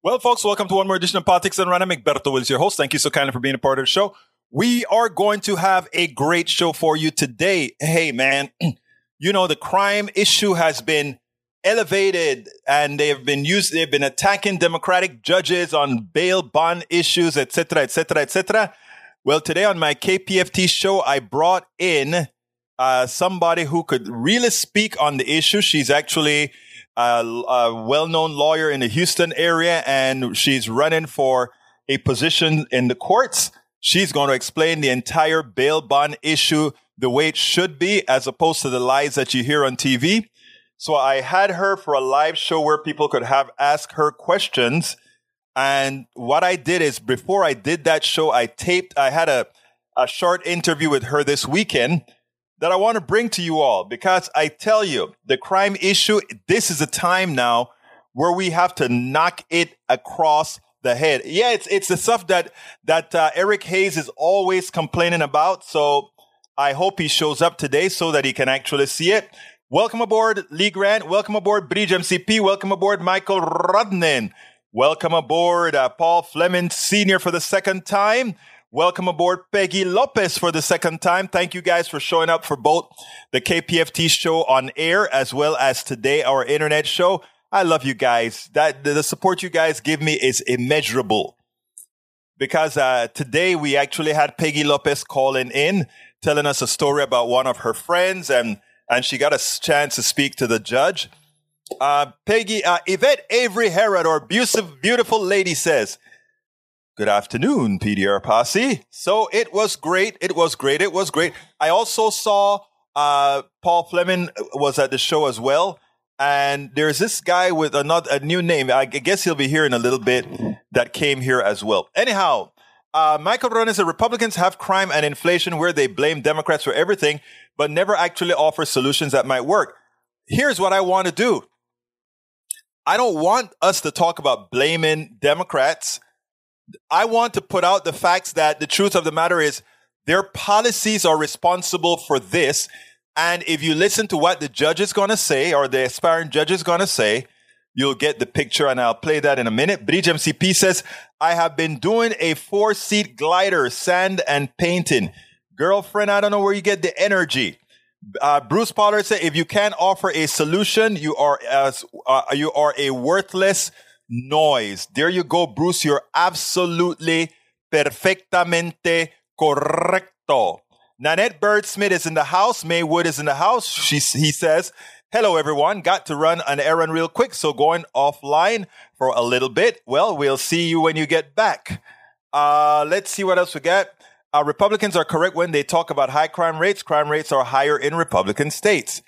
Well, folks, welcome to one more edition of Politics Done Right. Egberto Willies, your host. Thank you so kindly for being a part of the show. We are going to have a great show for you today. Hey, man, you know, the crime issue has been elevated and they've been used, they've been attacking Democratic judges on bail bond issues, etc., etc., etc. Well, today on my KPFT show, I brought in uh, somebody who could really speak on the issue. She's actually a, a well-known lawyer in the Houston area, and she's running for a position in the courts. She's going to explain the entire bail bond issue the way it should be, as opposed to the lies that you hear on TV. So I had her for a live show where people could have ask her questions. And what I did is before I did that show, I taped, I had a, a short interview with her this weekend that I want to bring to you all because I tell you, the crime issue, this is a time now where we have to knock it across the head. Yeah, it's it's the stuff that that uh, Eric Hayes is always complaining about. So I hope he shows up today so that he can actually see it. Welcome aboard, Lee Grant. Welcome aboard, Bridge MCP. Welcome aboard, Michael Rodnin. Welcome aboard, uh, Paul Fleming Sr. for the second time. Welcome aboard, Peggy Lopez, for the second time. Thank you guys for showing up for both the KPFT show on air as well as today, our internet show. I love you guys. That the support you guys give me is immeasurable. Because uh, today we actually had Peggy Lopez calling in, telling us a story about one of her friends, and and she got a chance to speak to the judge. Uh, Peggy, uh, Yvette Avery Herod, or abusive, beautiful lady, says, Good afternoon, PDR Posse. So it was great. It was great. It was great. I also saw uh, Paul Fleming was at the show as well. And there's this guy with another a new name. I guess he'll be here in a little bit that came here as well. Anyhow, uh, Michael Ronan said Republicans have crime and inflation where they blame Democrats for everything, but never actually offer solutions that might work. Here's what I want to do. I don't want us to talk about blaming Democrats I want to put out the facts that the truth of the matter is their policies are responsible for this. And if you listen to what the judge is going to say or the aspiring judge is going to say, you'll get the picture and I'll play that in a minute. Bridge MCP says, I have been doing a four seat glider, sand and painting. Girlfriend, I don't know where you get the energy. Uh, Bruce Pollard said, if you can't offer a solution, you are as, uh, you are a worthless noise. There you go, Bruce. You're absolutely perfectamente correcto. Nanette Bird Smith is in the house. May Wood is in the house. She, he says, Hello, everyone. Got to run an errand real quick, so going offline for a little bit. Well, we'll see you when you get back. Uh, let's see what else we got. Uh, Republicans are correct when they talk about high crime rates. Crime rates are higher in Republican states,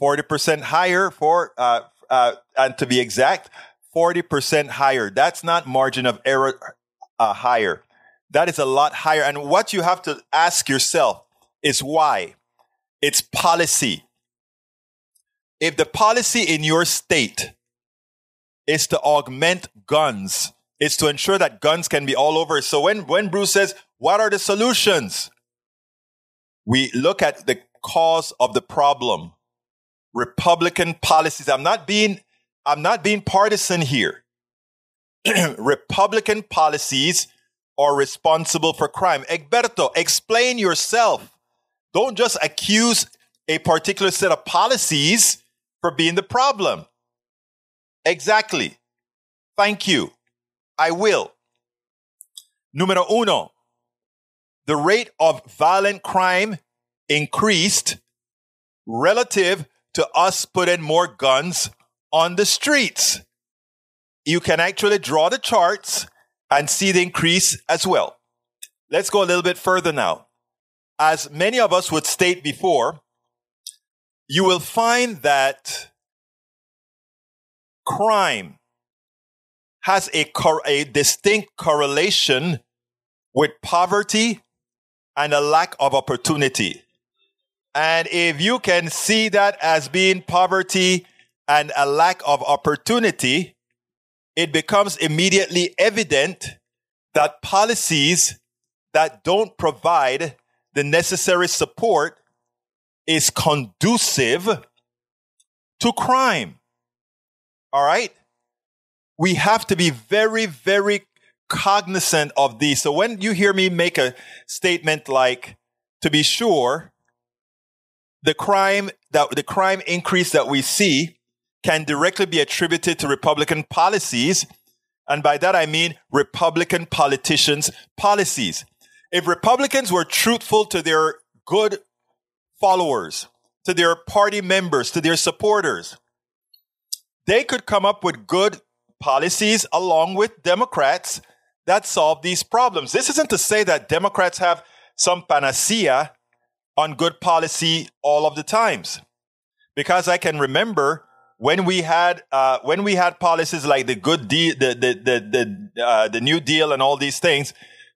40% higher for, uh, uh, and to be exact, 40% higher. That's not margin of error uh, higher. That is a lot higher. And what you have to ask yourself is why? It's policy. If the policy in your state is to augment guns, is to ensure that guns can be all over. So when, when Bruce says, what are the solutions? We look at the cause of the problem. Republican policies. I'm not being I'm not being partisan here. Republican policies are responsible for crime. Egberto, explain yourself. Don't just accuse a particular set of policies for being the problem. Exactly. Thank you. I will. Numero uno, the rate of violent crime increased relative to us putting more guns on the streets. You can actually draw the charts and see the increase as well. Let's go a little bit further now. As many of us would state before, you will find that crime has a, cor- a distinct correlation with poverty and a lack of opportunity. And if you can see that as being poverty and a lack of opportunity, it becomes immediately evident that policies that don't provide the necessary support is conducive to crime. All right? we have to be very, very cognizant of these. So when you hear me make a statement like, to be sure, the crime that the crime increase that we see can directly be attributed to Republican policies. And by that, I mean Republican politicians' policies. If Republicans were truthful to their good followers, to their party members, to their supporters, they could come up with good policies along with Democrats that solve these problems. This isn't to say that Democrats have some panacea on good policy all of the times, because I can remember when we had uh, when we had policies like the good deal, the the the the, uh, the New Deal, and all these things,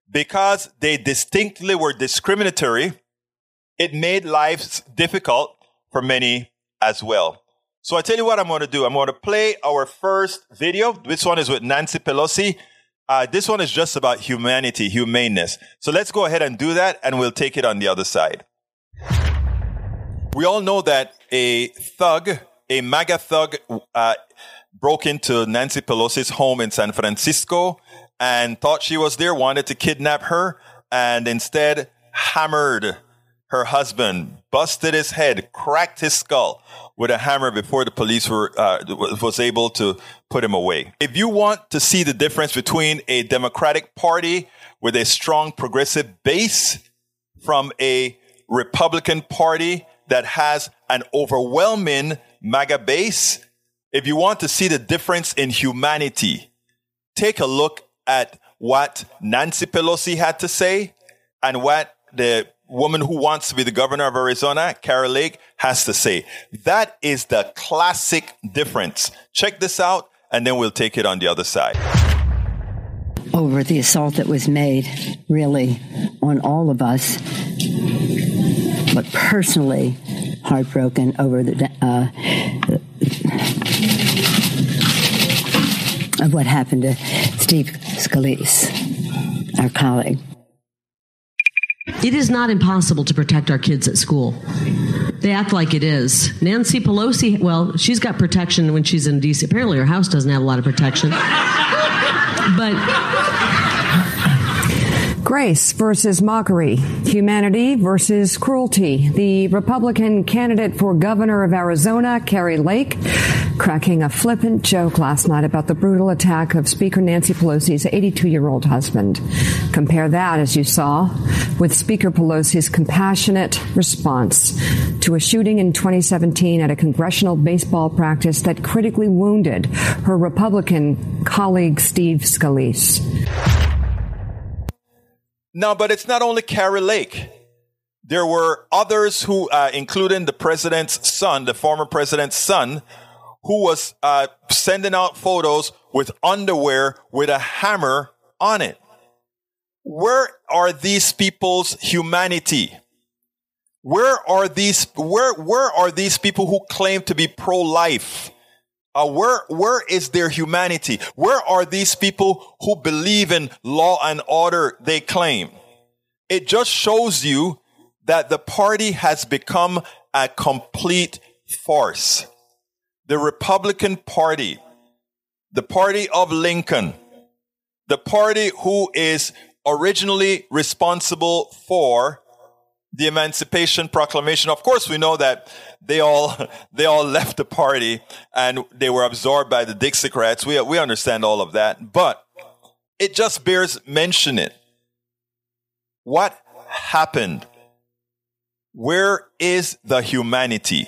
because they distinctly were discriminatory, it made lives difficult for many as well. So I tell you what I'm going to do. I'm going to play our first video. This one is with Nancy Pelosi. Uh, this one is just about humanity, humaneness. So let's go ahead and do that, and we'll take it on the other side. We all know that a thug, a MAGA thug, uh, broke into Nancy Pelosi's home in San Francisco and thought she was there, wanted to kidnap her, and instead hammered her husband, busted his head, cracked his skull with a hammer before the police were uh, was able to put him away. If you want to see the difference between a Democratic Party with a strong progressive base from a Republican Party that has an overwhelming MAGA base, if you want to see the difference in humanity, take a look at what Nancy Pelosi had to say and what the woman who wants to be the governor of Arizona, Kari Lake, has to say. That is the classic difference. Check this out, and then we'll take it on the other side. Over the assault that was made, really, on all of us, but personally heartbroken over the. Uh, of what happened to Steve Scalise, our colleague. It is not impossible to protect our kids at school. They act like it is. Nancy Pelosi, well, she's got protection when she's in D.C. Apparently, her house doesn't have a lot of protection. but Grace versus mockery, humanity versus cruelty. The Republican candidate for governor of Arizona, Kari Lake, cracking a flippant joke last night about the brutal attack of Speaker Nancy Pelosi's 82 year old husband. Compare that, as you saw, with Speaker Pelosi's compassionate response to a shooting in 2017 at a congressional baseball practice that critically wounded her Republican colleague Steve Scalise. No, but it's not only Kari Lake. There were others who, uh, including the president's son, the former president's son, who was uh, sending out photos with underwear with a hammer on it. Where are these people's humanity? Where are these, where, where are these people who claim to be pro-life? Uh, where, where is their humanity? Where are these people who believe in law and order they claim? It just shows you that the party has become a complete farce. The Republican Party, the party of Lincoln, the party who is originally responsible for the Emancipation Proclamation. Of course, we know that they all they all left the party and they were absorbed by the Dixiecrats. We we understand all of that, but it just bears mentioning. It. What happened? Where is the humanity?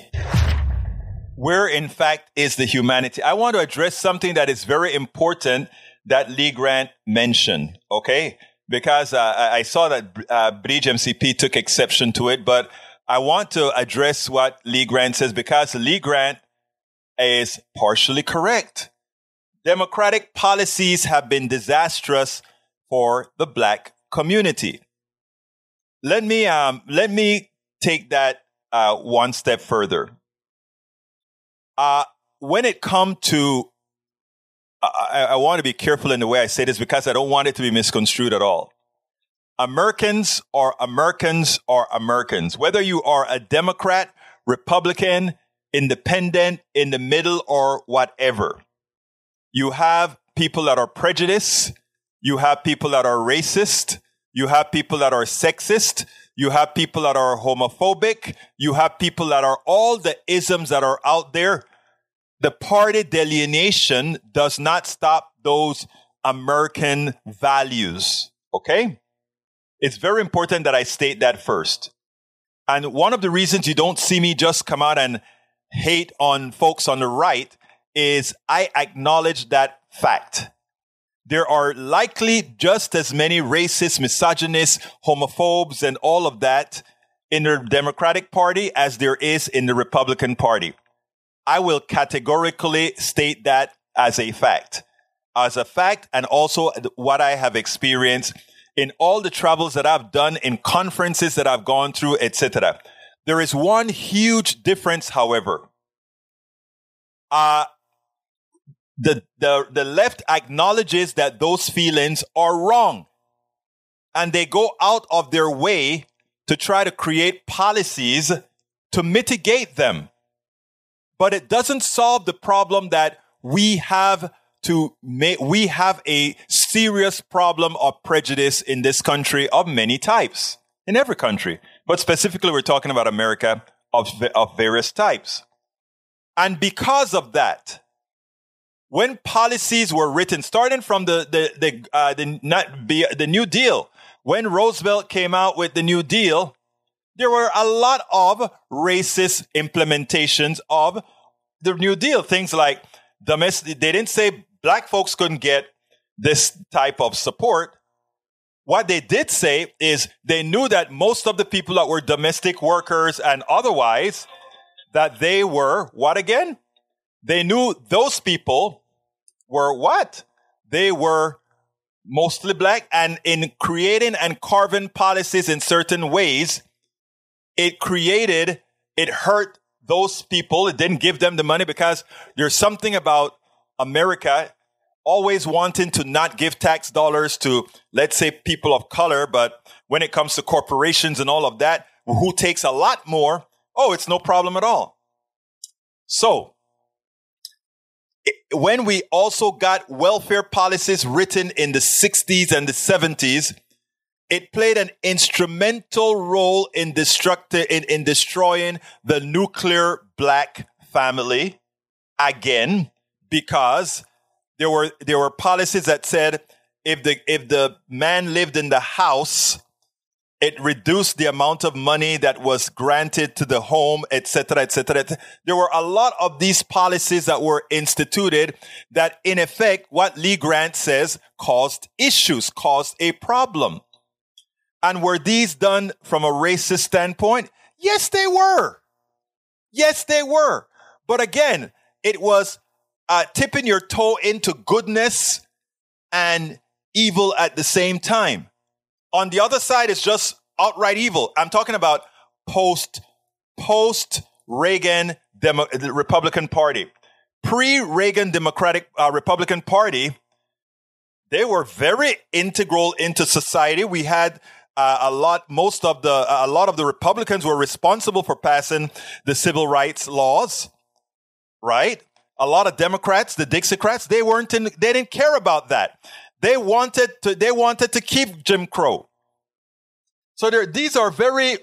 Where, in fact, is the humanity? I want to address something that is very important that Lee Grant mentioned. Okay, because uh, I saw that uh, Bridge MCP took exception to it, but I want to address what Lee Grant says because Lee Grant is partially correct. Democratic policies have been disastrous for the black community. Let me um, let me take that uh, one step further. Uh, when it comes to I, I want to be careful in the way I say this because I don't want it to be misconstrued at all. Americans are Americans are Americans. Whether you are a Democrat, Republican, independent, in the middle, or whatever, you have people that are prejudiced. You have people that are racist. You have people that are sexist. You have people that are homophobic. You have people that are all the isms that are out there. The party delineation does not stop those American values. Okay? It's very important that I state that first. And one of the reasons you don't see me just come out and hate on folks on the right is I acknowledge that fact. There are likely just as many racist, misogynists, homophobes, and all of that in the Democratic Party as there is in the Republican Party. I will categorically state that as a fact. As a fact, and also what I have experienced in all the travels that I've done, in conferences that I've gone through, etc. There is one huge difference, however. Uh, the, the, the left acknowledges that those feelings are wrong. And they go out of their way to try to create policies to mitigate them. But it doesn't solve the problem that we have to make, we have a serious problem of prejudice in this country of many types, in every country. But specifically, we're talking about America of, of various types. And because of that, when policies were written, starting from the the the uh, the, not, the New Deal, when Roosevelt came out with the New Deal, there were a lot of racist implementations of the New Deal. Things like domestic. They didn't say black folks couldn't get this type of support. What they did say is they knew that most of the people that were domestic workers and otherwise, that they were what again? They knew those people were what? They were mostly black. And in creating and carving policies in certain ways, it created, it hurt those people. It didn't give them the money because there's something about America always wanting to not give tax dollars to, let's say, people of color. But when it comes to corporations and all of that, who takes a lot more, oh, it's no problem at all. So when we also got welfare policies written in the 60s and the 70s, it played an instrumental role in, destructi- in, in destroying the nuclear black family again, because there were, there were policies that said if the, if the man lived in the house, it reduced the amount of money that was granted to the home, etc., etc. Et there were a lot of these policies that were instituted that, in effect, what Lee Grant says caused issues, caused a problem. And were these done from a racist standpoint? Yes, they were. Yes, they were. But again, it was uh, tipping your toe into goodness and evil at the same time. On the other side is just outright evil. I'm talking about post post Reagan Demo- Republican Party, pre Reagan Democratic uh, Republican Party. They were very integral into society. We had uh, a lot, most of the, uh, a lot of the Republicans were responsible for passing the civil rights laws, right? A lot of Democrats, the Dixiecrats, they weren't in, they didn't care about that. They wanted to, they wanted to keep Jim Crow. So there, these are very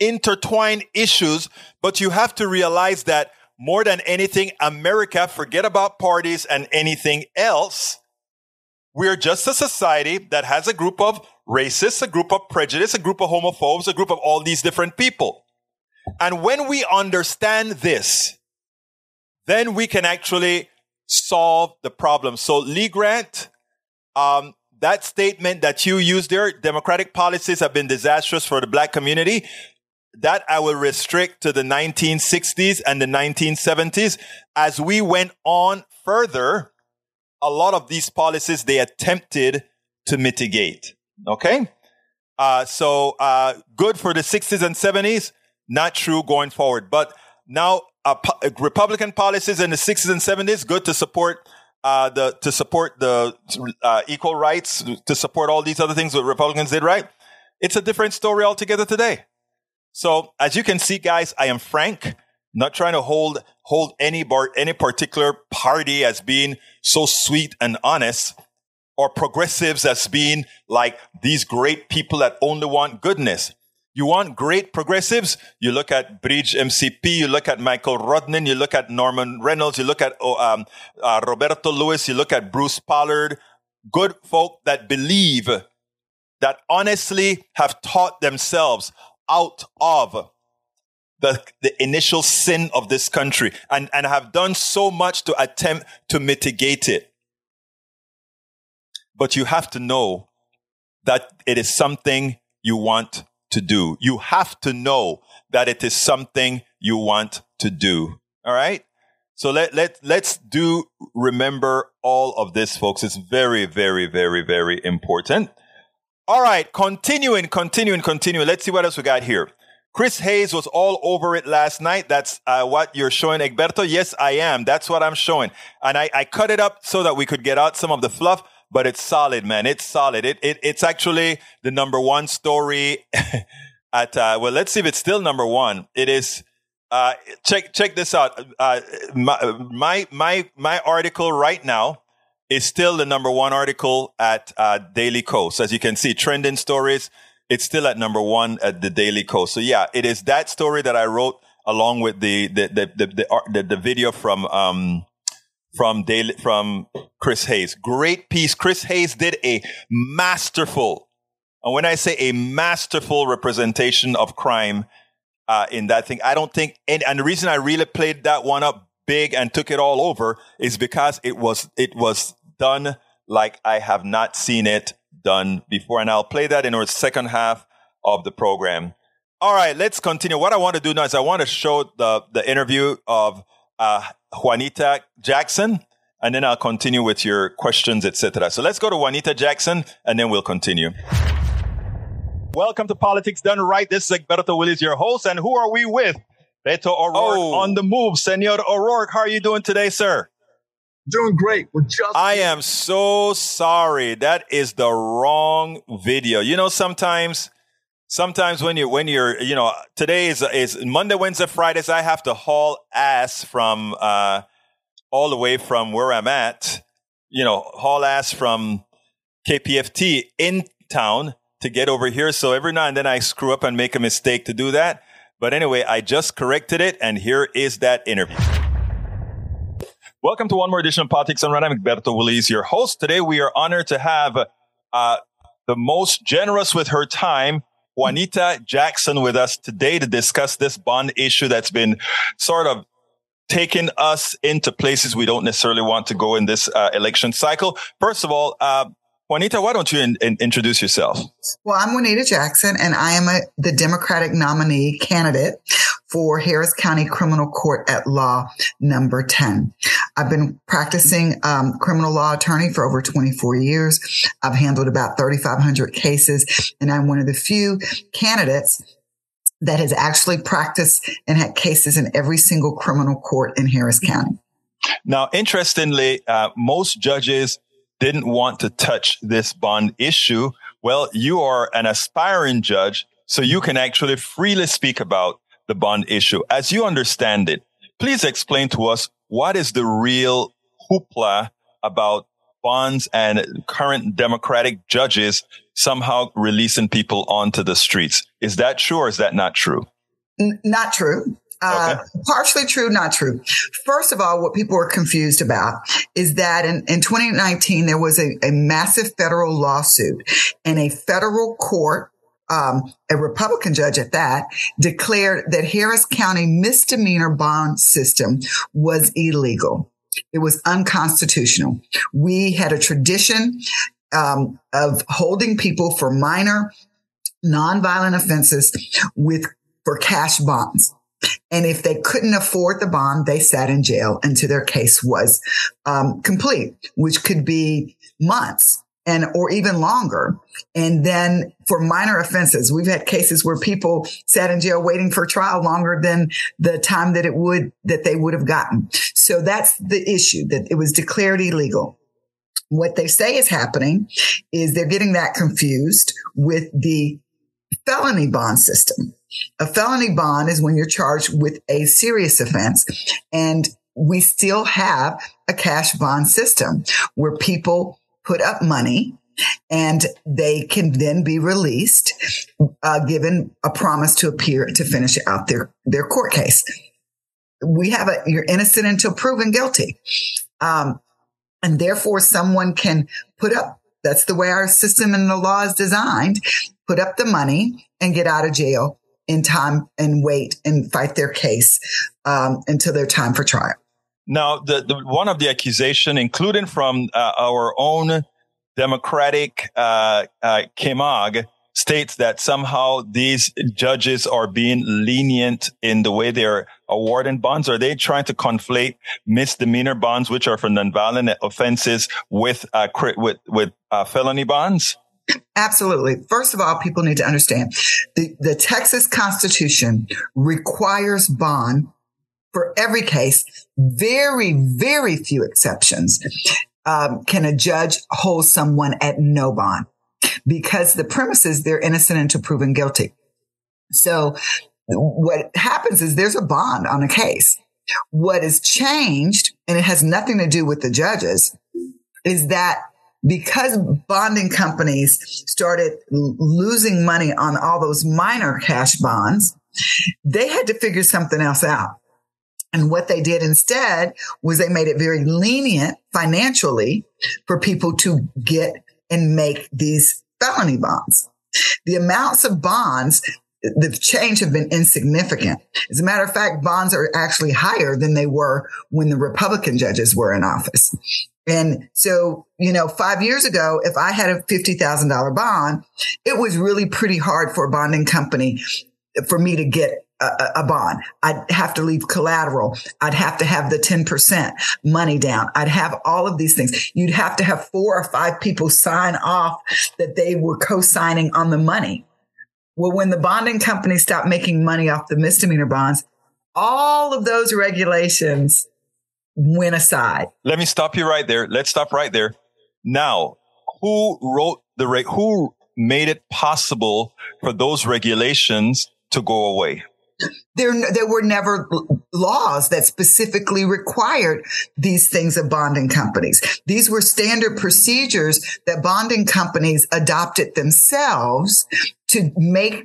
intertwined issues, but you have to realize that more than anything, America, forget about parties and anything else. We're just a society that has a group of racists, a group of prejudice, a group of homophobes, a group of all these different people. And when we understand this, then we can actually solve the problem. So Lee Grant, um, that statement that you used there, democratic policies have been disastrous for the black community. That I will restrict to the 1960s and the 1970s. As we went on further, a lot of these policies they attempted to mitigate. Okay. Uh, so, uh, good for the 60s and 70s, not true going forward. But now, uh, Republican policies in the 60s and 70s, good to support uh, the to support the uh, equal rights, to support all these other things that Republicans did right. It's a different story altogether today. So as you can see, guys, I am frank. not trying to hold hold any bar, any particular party as being so sweet and honest or progressives as being like these great people that only want goodness. You want great progressives? You look at Bridge MCP, you look at Michael Rodnin, you look at Norman Reynolds, you look at oh, um, uh, Roberto Lewis, you look at Bruce Pollard. Good folk that believe, that honestly have taught themselves out of the, the initial sin of this country and, and have done so much to attempt to mitigate it. But you have to know that it is something you want to do. You have to know that it is something you want to do. All right. So let, let, let's do remember all of this, folks. It's very, very, very, very important. All right. Continuing, continuing, continuing. Let's see what else we got here. Chris Hayes was all over it last night. That's uh, what you're showing, Egberto. Yes, I am. That's what I'm showing. And I, I cut it up so that we could get out some of the fluff but it's solid, man. It's solid. It, it it's actually the number one story at uh, well. Let's see if it's still number one. It is. Uh, check check this out. Uh, my my my article right now is still the number one article at uh, Daily Kos. As you can see, trending stories. It's still at number one at the Daily Kos. So yeah, it is that story that I wrote along with the the the the the, the, the video from um from Daily, from Chris Hayes. Great piece. Chris Hayes did a masterful, and when I say a masterful representation of crime uh, in that thing, I don't think, and, and the reason I really played that one up big and took it all over is because it was it was done like I have not seen it done before, and I'll play that in our second half of the program. All right, let's continue. What I want to do now is I want to show the the interview of uh, Juanita Jackson, and then I'll continue with your questions, etc. So let's go to Juanita Jackson, and then we'll continue. Welcome to Politics Done Right. This is Egberto Willies, your host, and who are we with? Beto O'Rourke oh. on the move. Senor O'Rourke, how are you doing today, sir? Doing great. We're just. I am so sorry. That is the wrong video. You know, sometimes sometimes when you when you're you know today is is Monday, Wednesday, Fridays. I have to haul ass from uh, all the way from where I'm at. You know, haul ass from KPFT in town to get over here. So every now and then I screw up and make a mistake to do that. But anyway, I just corrected it, and here is that interview. Welcome to one more edition of Politics Done Right. I'm Egberto Willies, your host. Today we are honored to have uh, the most generous with her time Juanita Jackson with us today to discuss this bond issue that's been sort of taking us into places we don't necessarily want to go in this uh, election cycle. First of all, uh, Juanita, why don't you in, in, introduce yourself? Well, I'm Juanita Jackson, and I am a, the Democratic nominee candidate for Harris County Criminal Court at Law number 10. I've been practicing um, criminal law attorney for over 24 years. I've handled about 3,500 cases, and I'm one of the few candidates that has actually practiced and had cases in every single criminal court in Harris County. Now, interestingly, uh, most judges didn't want to touch this bond issue. Well, you are an aspiring judge, so you can actually freely speak about the bond issue. As you understand it, please explain to us what is the real hoopla about bonds and current Democratic judges somehow releasing people onto the streets. Is that true or is that not true? N- not true. Uh, okay. partially true, not true. First of all, what people are confused about is that in, in 2019, there was a, a massive federal lawsuit and a federal court um, a Republican judge at that, declared that Harris County misdemeanor bond system was illegal. It was unconstitutional. We had a tradition um, of holding people for minor nonviolent offenses with for cash bonds. And if they couldn't afford the bond, they sat in jail until their case was um, complete, which could be months and or even longer. And then for minor offenses, we've had cases where people sat in jail waiting for trial longer than the time that it would that they would have gotten. So that's the issue that it was declared illegal. What they say is happening is they're getting that confused with the felony bond system. A felony bond is when you're charged with a serious offense and we still have a cash bond system where people put up money and they can then be released, uh, given a promise to appear to finish out their, their court case. We have a, you're innocent until proven guilty. Um, and therefore someone can put up, that's the way our system and the law is designed, put up the money and get out of jail in time and wait and fight their case um, until their time for trial. Now, the, the one of the accusation, including from uh, our own Democratic uh, uh, Kim Ogg, states that somehow these judges are being lenient in the way they're awarding bonds. Are they trying to conflate misdemeanor bonds, which are for nonviolent offenses, with uh, with with uh, felony bonds? Absolutely. First of all, people need to understand the, the Texas Constitution requires bond for every case. Very, very few exceptions. Um, can a judge hold someone at no bond because the premise is they're innocent until proven guilty. So what happens is there's a bond on a case. What has changed, and it has nothing to do with the judges, is that because bonding companies started losing money on all those minor cash bonds, they had to figure something else out. And what they did instead was they made it very lenient financially for people to get and make these felony bonds. The amounts of bonds the change have been insignificant. As a matter of fact, bonds are actually higher than they were when the Republican judges were in office. And so, you know, five years ago, if I had a $50,000 bond, it was really pretty hard for a bonding company for me to get a, bond. I'd have to leave collateral. I'd have to have the 10% money down. I'd have all of these things. You'd have to have four or five people sign off that they were co-signing on the money. Well, when the bonding company stopped making money off the misdemeanor bonds, all of those regulations went aside. Let me stop you right there. Let's stop right there. Now, who wrote the reg- who made it possible for those regulations to go away? There, there were never laws that specifically required these things of bonding companies. These were standard procedures that bonding companies adopted themselves to make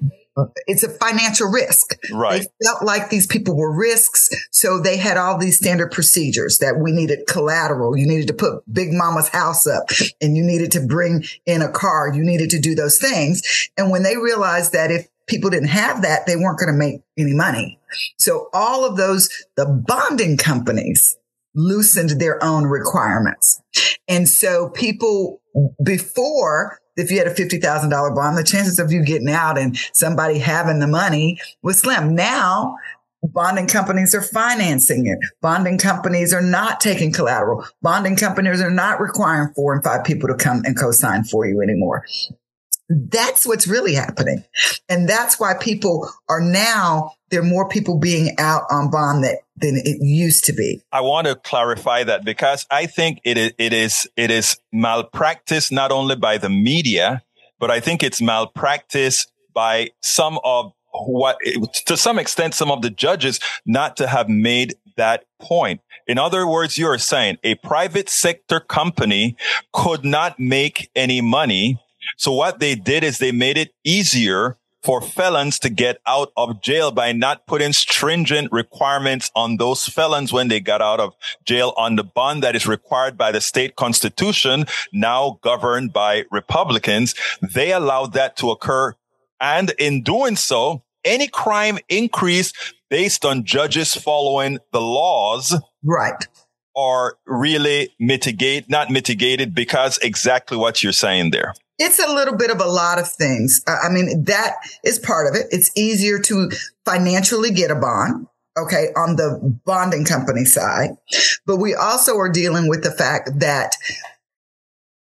it's a financial risk. Right. They felt like these people were risks. So they had all these standard procedures that we needed collateral. You needed to put big mama's house up and you needed to bring in a car. You needed to do those things. And when they realized that if people didn't have that, they weren't going to make any money. So all of those, the bonding companies loosened their own requirements. And so people before if you had a $50,000 bond, the chances of you getting out and somebody having the money was slim. Now, bonding companies are financing it. Bonding companies are not taking collateral. Bonding companies are not requiring four and five people to come and co-sign for you anymore. That's what's really happening. And that's why people are now, there are more people being out on bond that, than it used to be. I want to clarify that because I think it is, it is, it is malpractice not only by the media, but I think it's malpractice by some of what, to some extent, some of the judges not to have made that point. In other words, you are saying a private sector company could not make any money so what they did is they made it easier for felons to get out of jail by not putting stringent requirements on those felons when they got out of jail on the bond that is required by the state constitution, now governed by Republicans. They allowed that to occur. And in doing so, any crime increase based on judges following the laws. Right. Are really mitigate, not mitigated because exactly what you're saying there. It's a little bit of a lot of things. I mean, that is part of it. It's easier to financially get a bond. Okay. On the bonding company side, but we also are dealing with the fact that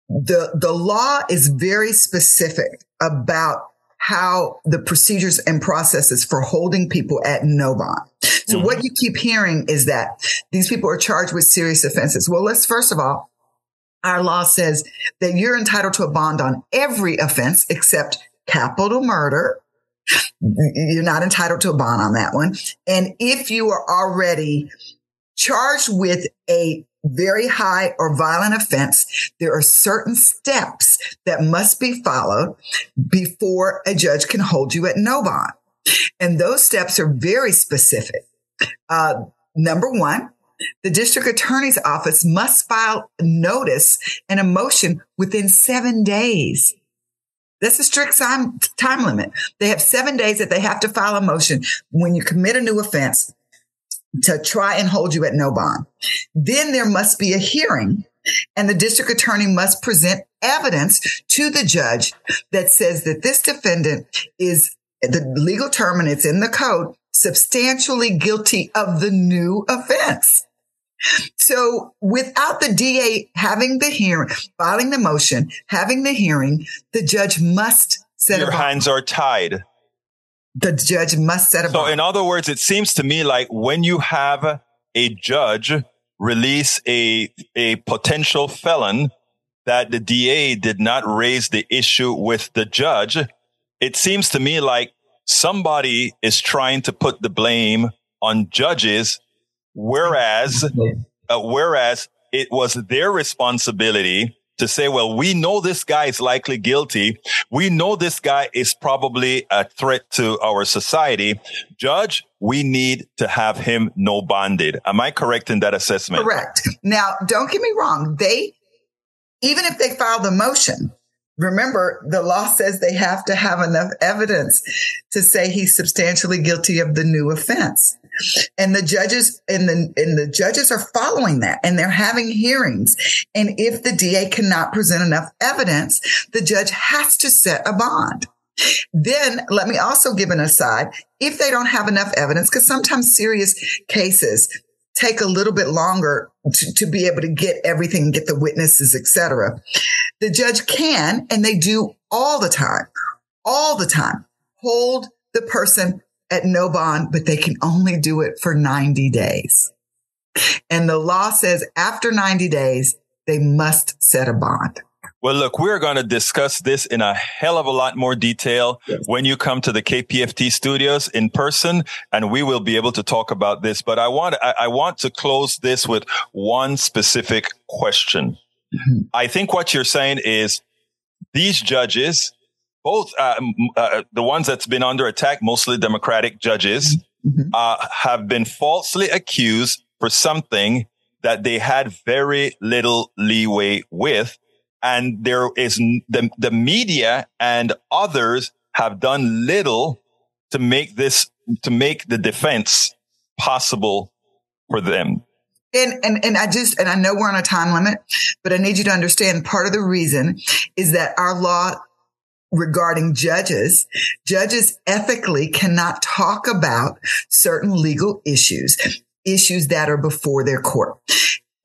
the, the law is very specific about how the procedures and processes for holding people at no bond. So mm-hmm. what you keep hearing is that these people are charged with serious offenses. Well, let's first of all our law says that you're entitled to a bond on every offense except capital murder You're not entitled to a bond on that one. And if you are already charged with a very high or violent offense, there are certain steps that must be followed before a judge can hold you at no bond. And those steps are very specific. Uh, number one, the district attorney's office must file notice and a motion within seven days. That's a strict time, time limit. They have seven days that they have to file a motion when you commit a new offense to try and hold you at no bond. Then there must be a hearing and the district attorney must present evidence to the judge that says that this defendant is the legal term and it's in the code substantially guilty of the new offense. So without the DA having the hearing, filing the motion, having the hearing, the judge must set Your hands are tied. The judge must set a So in other words, it seems to me like when you have a judge release a, a potential felon that the DA did not raise the issue with the judge, it seems to me like somebody is trying to put the blame on judges Whereas, uh, whereas it was their responsibility to say, well, we know this guy is likely guilty. We know this guy is probably a threat to our society. Judge, we need to have him no bonded. Am I correct in that assessment? Correct. Now, don't get me wrong. They, even if they file the motion, remember the law says they have to have enough evidence to say he's substantially guilty of the new offense and the judges and the and the judges are following that and they're having hearings. And if the DA cannot present enough evidence the judge has to set a bond. Then let me also give an aside. If they don't have enough evidence because sometimes serious cases take a little bit longer to, to be able to get everything get the witnesses etc the judge can and they do all the time all the time hold the person at no bond, but they can only do it for 90 days. And the law says after 90 days, they must set a bond. Well, look, we're going to discuss this in a hell of a lot more detail yes. when you come to the KPFT studios in person, and we will be able to talk about this. But I want, I, I want to close this with one specific question. Mm-hmm. I think what you're saying is these judges both uh, uh, the ones that's been under attack, mostly Democratic judges, mm-hmm. uh, have been falsely accused for something that they had very little leeway with. And there is the, the media and others have done little to make this, to make the defense possible for them. And, and, and I just, and I know we're on a time limit, but I need you to understand part of the reason is that our law regarding judges, judges ethically cannot talk about certain legal issues, issues that are before their court.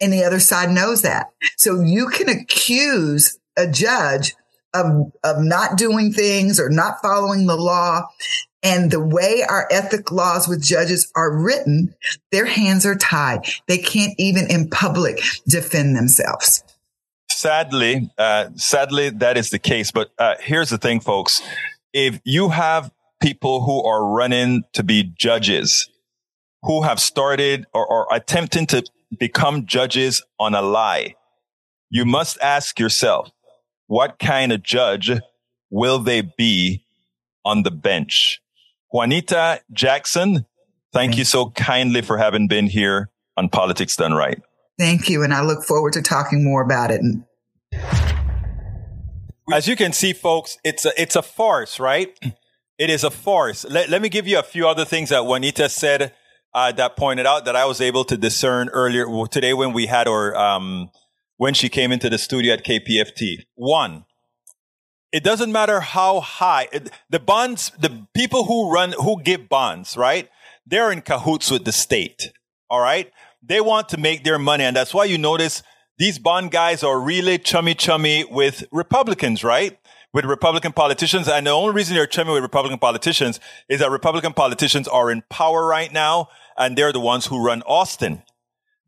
And the other side knows that. So you can accuse a judge of, of not doing things or not following the law. And the way our ethic laws with judges are written, their hands are tied. They can't even in public defend themselves sadly, uh, sadly, that is the case. But uh, here's the thing, folks. If you have people who are running to be judges, who have started or, are attempting to become judges on a lie, you must ask yourself, what kind of judge will they be on the bench? Juanita Jackson, thank you so kindly for having been here on Politics Done Right. Thank you. And I look forward to talking more about it. As you can see, folks, it's a, it's a farce, right? It is a farce. Let, let me give you a few other things that Juanita said uh, that pointed out that I was able to discern earlier today when we had our, um, when she came into the studio at KPFT. One, it doesn't matter how high the bonds, the people who run, who give bonds, right? They're in cahoots with the state. All right. They want to make their money. And that's why you notice these bond guys are really chummy chummy with Republicans, right? With Republican politicians. And the only reason they're chummy with Republican politicians is that Republican politicians are in power right now and they're the ones who run Austin.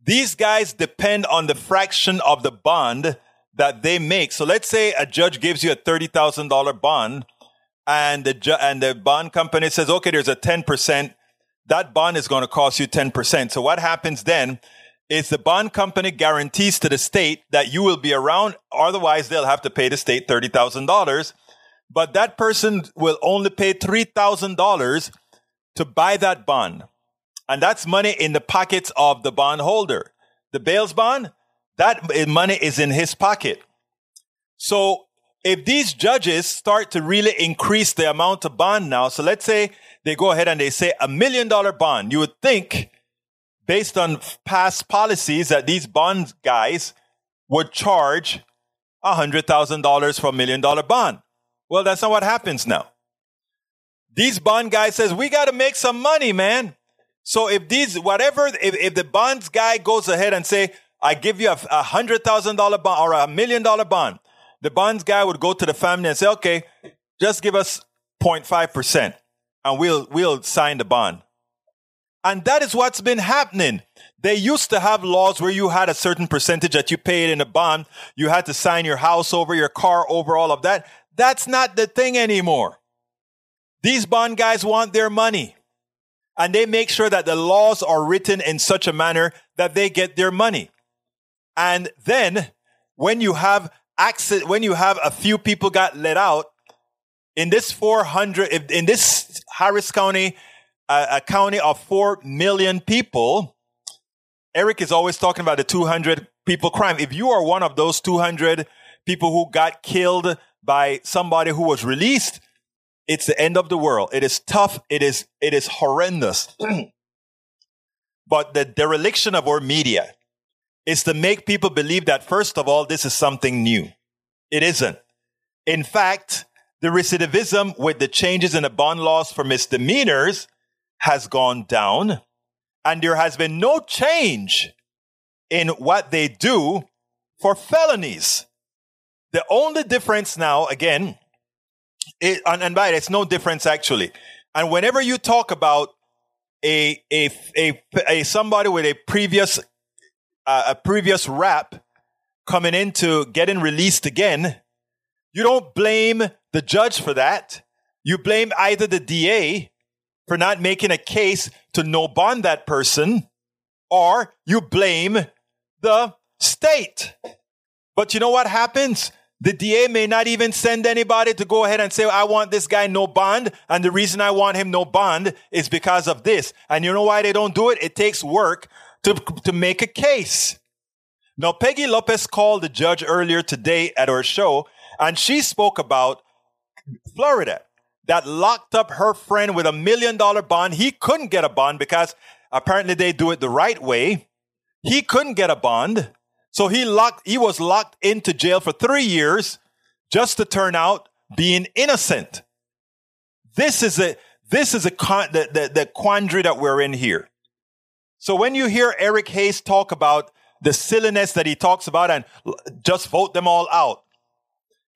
These guys depend on the fraction of the bond that they make. So let's say a judge gives you a $30,000 bond and the ju- and the bond company says, okay, there's a 10%. That bond is going to cost you 10%. So what happens then is the bond company guarantees to the state that you will be around. Otherwise, they'll have to pay the state $30,000. But that person will only pay $3,000 to buy that bond. And that's money in the pockets of the bondholder. The bails bond, that money is in his pocket. So if these judges start to really increase the amount of bond now, so let's say they go ahead and they say a million dollar bond, you would think based on past policies that these bond guys would charge $100,000 for a million dollar bond. Well, that's not what happens now. These bond guys says, we got to make some money, man. So if these, whatever, if, if the bonds guy goes ahead and say, I give you a, a hundred thousand dollar bond or a million dollar bond, the bonds guy would go to the family and say, okay, just give us 0.5% and we'll, we'll sign the bond. And that is what's been happening. They used to have laws where you had a certain percentage that you paid in a bond. You had to sign your house over, your car over, all of that. That's not the thing anymore. These bond guys want their money and they make sure that the laws are written in such a manner that they get their money. And then when you have access, when you have a few people got let out in this 400, in this Harris County, uh, a county of 4 million people, Eric is always talking about the 200 people crime. If you are one of those 200 people who got killed by somebody who was released, it's the end of the world. It is tough. It is, it is horrendous. but the dereliction of our media is to make people believe that, first of all, this is something new. It isn't. In fact, the recidivism with the changes in the bond laws for misdemeanors has gone down and there has been no change in what they do for felonies. The only difference now, again, it, and, and by it, it's no difference actually. And whenever you talk about a a a, a somebody with a previous uh, a previous rap coming into getting released again, you don't blame the judge for that. You blame either the DA for not making a case to no bond that person, or you blame the state. But you know what happens? The DA may not even send anybody to go ahead and say, I want this guy no bond. And the reason I want him no bond is because of this. And you know why they don't do it? It takes work to, to make a case. Now, Peggy Lopez called the judge earlier today at our show and she spoke about Florida that locked up her friend with a million dollar bond. He couldn't get a bond because apparently they do it the right way. He couldn't get a bond. So he locked, he was locked into jail for three years just to turn out being innocent. This is a, this is a con, the, the, the quandary that we're in here. So when you hear Eric Hayes talk about the silliness that he talks about and just vote them all out,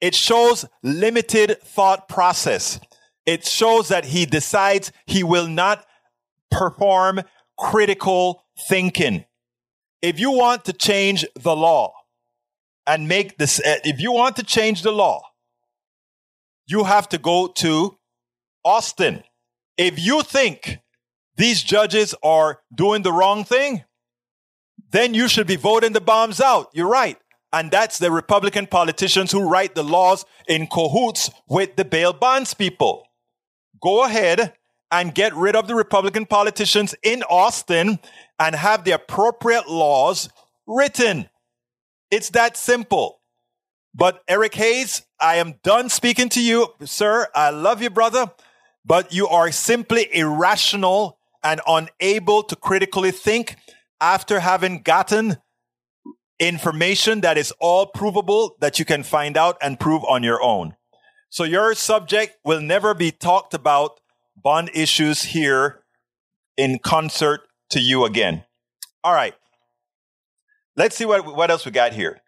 it shows limited thought process. It shows that he decides he will not perform critical thinking if you want to change the law and make this, uh, if you want to change the law, you have to go to Austin. If you think these judges are doing the wrong thing, then you should be voting the bombs out. You're right. And that's the Republican politicians who write the laws in cahoots with the bail bonds people. Go ahead and get rid of the Republican politicians in Austin and have the appropriate laws written. It's that simple. But Eric Hayes, I am done speaking to you, sir. I love you, brother, but you are simply irrational and unable to critically think after having gotten information that is all provable that you can find out and prove on your own. So your subject will never be talked about bond issues here in concert to you again. All right. Let's see what, what else we got here.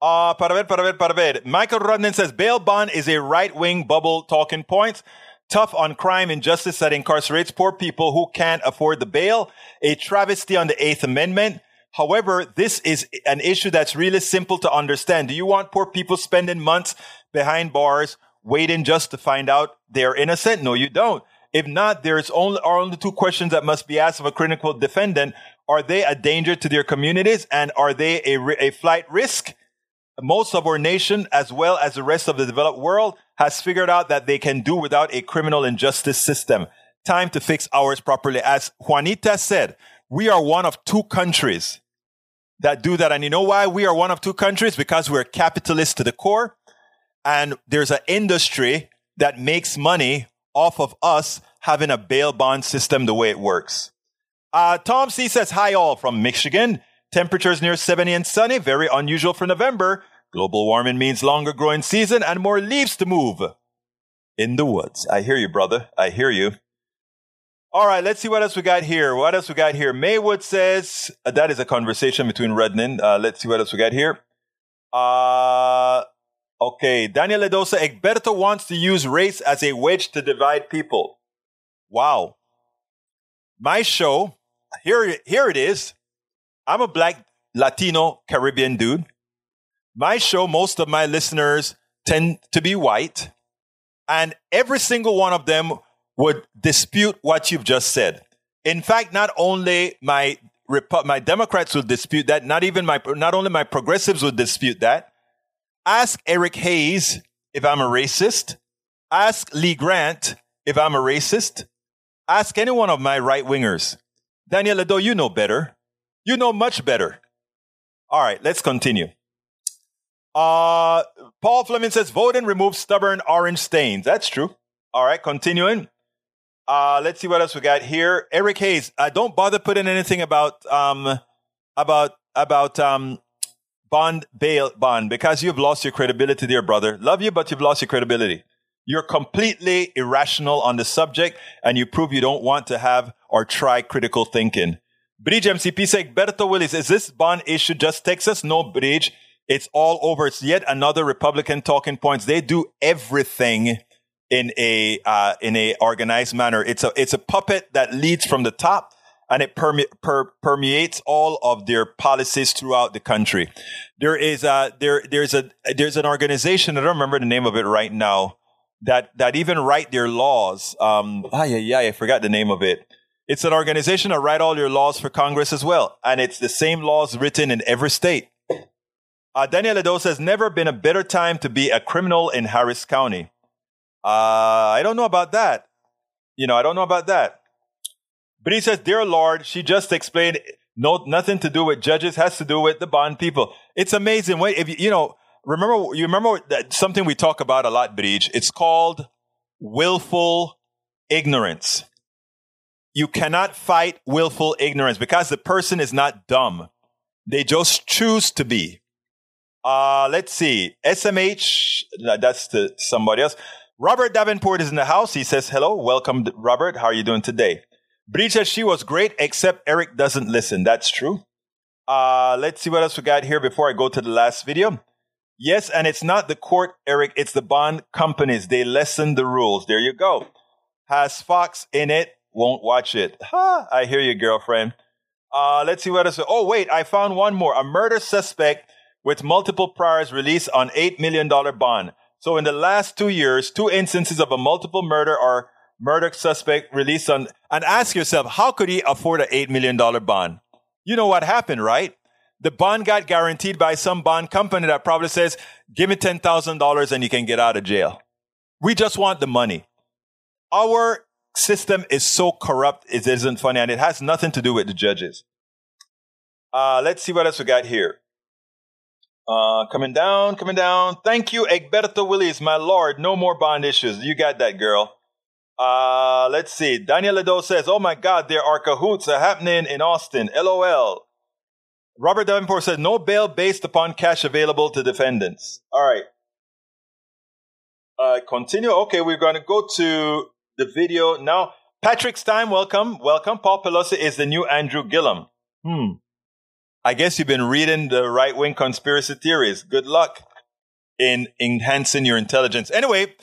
Uh, para ver, para ver, para ver. Michael Rodnan says bail bond is a right wing bubble talking points. Tough on crime and justice that incarcerates poor people who can't afford the bail. A travesty on the Eighth Amendment. However, this is an issue that's really simple to understand. Do you want poor people spending months behind bars waiting just to find out they're innocent? No, you don't. If not, there's only are only two questions that must be asked of a critical defendant. Are they a danger to their communities and are they a, a flight risk? Most of our nation, as well as the rest of the developed world, has figured out that they can do without a criminal injustice system. Time to fix ours properly. As Juanita said, we are one of two countries that do that. And you know why we are one of two countries? Because we're capitalist to the core. And there's an industry that makes money off of us having a bail bond system the way it works. Uh, Tom C says, Hi, all from Michigan. Temperatures near 70 and sunny, very unusual for November. Global warming means longer growing season and more leaves to move in the woods. I hear you, brother. I hear you. All right, let's see what else we got here. What else we got here? Maywood says uh, that is a conversation between Rednan. Uh, let's see what else we got here. Uh, okay, Daniel Ledosa. Egberto wants to use race as a wedge to divide people. Wow. My show, here, here it is. I'm a black Latino Caribbean dude. My show, most of my listeners tend to be white, and every single one of them would dispute what you've just said. In fact, not only my my Democrats would dispute that, not even my not only my progressives would dispute that. Ask Eric Hayes if I'm a racist. Ask Lee Grant if I'm a racist. Ask any one of my right wingers. Daniel Ledo, you know better. You know much better. All right, let's continue. Uh, Paul Fleming says, vote removes stubborn orange stains. That's true. All right, continuing. Uh, let's see what else we got here. Eric Hayes, uh, don't bother putting anything about um, about about um, bond bail bond because you've lost your credibility, dear brother. Love you, but you've lost your credibility. You're completely irrational on the subject, and you prove you don't want to have or try critical thinking. Bridge MCP said, Berto Willies, is this bond issue just Texas? No, Bridge. It's all over. It's yet another Republican talking points. They do everything in a uh, in a organized manner. It's a it's a puppet that leads from the top and it perme- per- permeates all of their policies throughout the country. There is a there there's a there's an organization I don't remember the name of it right now that that even write their laws. Um, ah, yeah, yeah, I forgot the name of it. It's an organization that write all your laws for Congress as well, and it's the same laws written in every state. Uh, Daniel Edo says, never been a better time to be a criminal in Harris County. Uh, I don't know about that. You know, I don't know about that. But he says, Dear Lord, she just explained no, nothing to do with judges, has to do with the bond people. It's amazing. Wait, if you, you know, remember, you remember that something we talk about a lot, Bridge. It's called willful ignorance. You cannot fight willful ignorance because the person is not dumb. They just choose to be. Uh, let's see. SMH, that's somebody else. Robert Davenport is in the house. He says, hello, welcome, Robert. How are you doing today? Bree says she was great, except Eric doesn't listen. That's true. Uh, let's see what else we got here before I go to the last video. Yes, and it's not the court, Eric. It's the bond companies. They lessen the rules. There you go. Has Fox in it. Won't watch it. Ha, I hear you, girlfriend. Uh, let's see what else. Oh, wait, I found one more. A murder suspect with multiple priors released on $8 million bond. So in the last two years, two instances of a multiple murder or murder suspect released on, and ask yourself, how could he afford an $8 million bond? You know what happened, right? The bond got guaranteed by some bond company that probably says, give me $10,000 and you can get out of jail. We just want the money. Our system is so corrupt, it isn't funny, and it has nothing to do with the judges. Uh, let's see what else we got here. Uh, coming down, coming down. Thank you, Egberto Willies, my lord. No more bond issues. You got that, girl. Uh, let's see. Daniel Ledo says, Oh my God, there are cahoots happening in Austin. LOL. Robert Davenport says, No bail based upon cash available to defendants. All right. Uh, continue. Okay, we're going to go to the video now. Patrick Stein, welcome. Welcome. Paul Pelosi is the new Andrew Gillum. Hmm. I guess you've been reading the right wing conspiracy theories. Good luck in enhancing your intelligence. Anyway,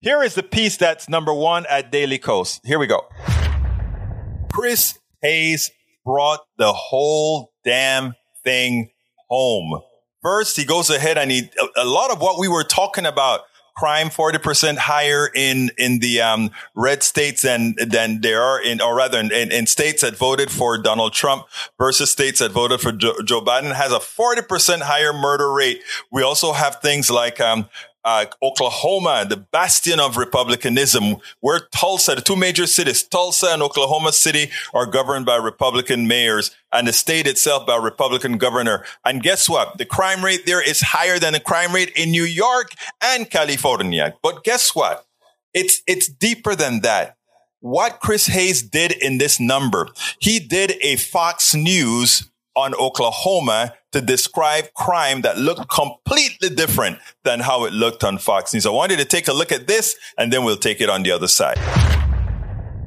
here is the piece that's number one at Daily Kos. Here we go. Chris Hayes brought the whole damn thing home. First, he goes ahead and he, a lot of what we were talking about crime 40% higher in, in the, um, red states than, than there are in, or rather in, in, in, states that voted for Donald Trump versus states that voted for Joe, Joe Biden has a 40% higher murder rate. We also have things like, um, uh, Oklahoma, the bastion of republicanism, where Tulsa, the two major cities, Tulsa and Oklahoma City, are governed by Republican mayors, and the state itself by Republican governor. And guess what? The crime rate there is higher than the crime rate in New York and California. But guess what? It's it's deeper than that. What Chris Hayes did in this number, he did a Fox News on Oklahoma to describe crime that looked completely different than how it looked on Fox News. I wanted to take a look at this and then we'll take it on the other side.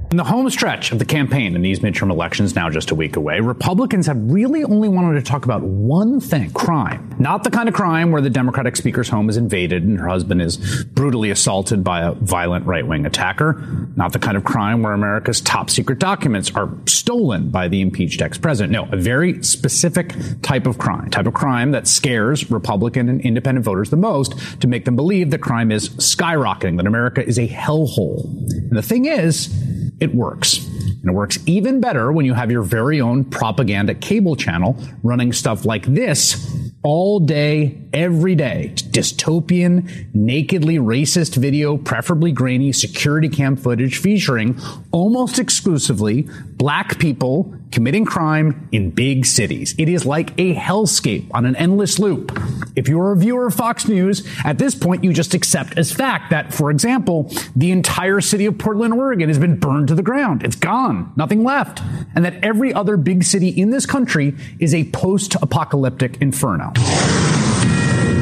In the home stretch of the campaign in these midterm elections, now just a week away, Republicans have really only wanted to talk about one thing crime. Not the kind of crime where the Democratic Speaker's home is invaded and her husband is brutally assaulted by a violent right wing attacker. Not the kind of crime where America's top secret documents are stolen by the impeached ex president. No, a very specific type of crime. Type of crime that scares Republican and independent voters the most to make them believe that crime is skyrocketing, that America is a hellhole. And the thing is, it works. And it works even better when you have your very own propaganda cable channel running stuff like this all day, every day. Dystopian, nakedly racist video, preferably grainy security cam footage featuring almost exclusively black people committing crime in big cities. It is like a hellscape on an endless loop. If you're a viewer of Fox News, at this point you just accept as fact that, for example, the entire city of Portland, Oregon has been burned to the ground. It's gone. Nothing left. And that every other big city in this country is a post-apocalyptic inferno.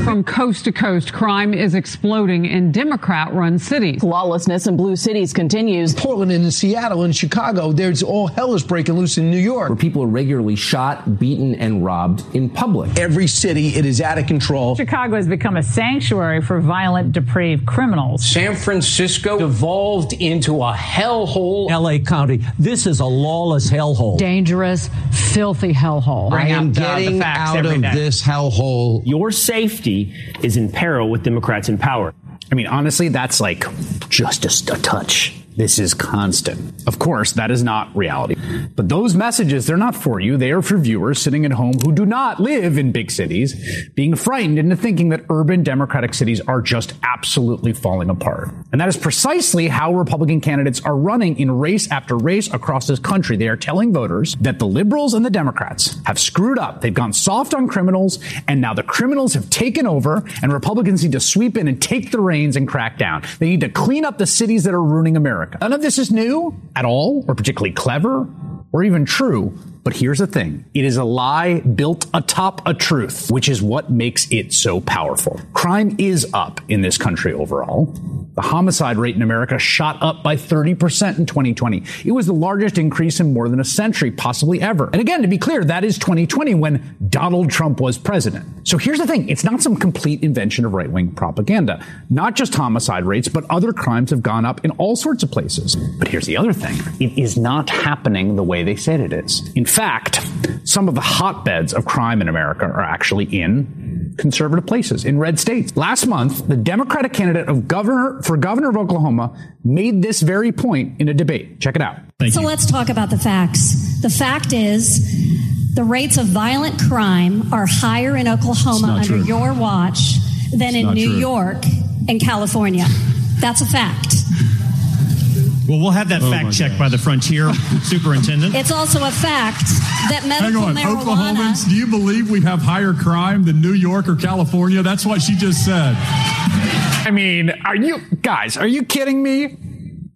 From coast to coast, crime is exploding in Democrat run cities. Lawlessness in blue cities continues. Portland and Seattle and Chicago, there's all hell is breaking loose in New York. Where people are regularly shot, beaten, and robbed in public. Every city, it is out of control. Chicago has become a sanctuary for violent, depraved criminals. San Francisco devolved into a hellhole. LA County, this is a lawless hellhole. Dangerous, filthy hellhole. I am uh, getting out of this hellhole. Your safety is in peril with Democrats in power. I mean, honestly, that's like just a, a touch. This is constant. Of course, that is not reality. But those messages, they're not for you. They are for viewers sitting at home who do not live in big cities, being frightened into thinking that urban Democratic cities are just absolutely falling apart. And that is precisely how Republican candidates are running in race after race across this country. They are telling voters that the liberals and the Democrats have screwed up. They've gone soft on criminals, and now the criminals have taken over, and Republicans need to sweep in and take the reins and crack down. They need to clean up the cities that are ruining America. None of this is new at all, or particularly clever, or even true. But here's the thing. It is a lie built atop a truth, which is what makes it so powerful. Crime is up in this country overall. The homicide rate in America shot up by 30% in 2020. It was the largest increase in more than a century, possibly ever. And again, to be clear, that is 2020 when Donald Trump was president. So here's the thing. It's not some complete invention of right-wing propaganda. Not just homicide rates, but other crimes have gone up in all sorts of places. But here's the other thing. It is not happening the way they said it is. In fact, some of the hotbeds of crime in America are actually in conservative places, in red states. Last month, the Democratic candidate of governor for governor of Oklahoma made this very point in a debate. Check it out. Thank so you. let's talk about the facts. The fact is the rates of violent crime are higher in Oklahoma under true. your watch than it's in New true. York and California. That's a fact. Well, we'll have that oh fact checked by the Frontier Superintendent. It's also a fact that medical Hang on, marijuana. Oklahomans, do you believe we have higher crime than New York or California? That's what she just said. I mean, are you guys? Are you kidding me?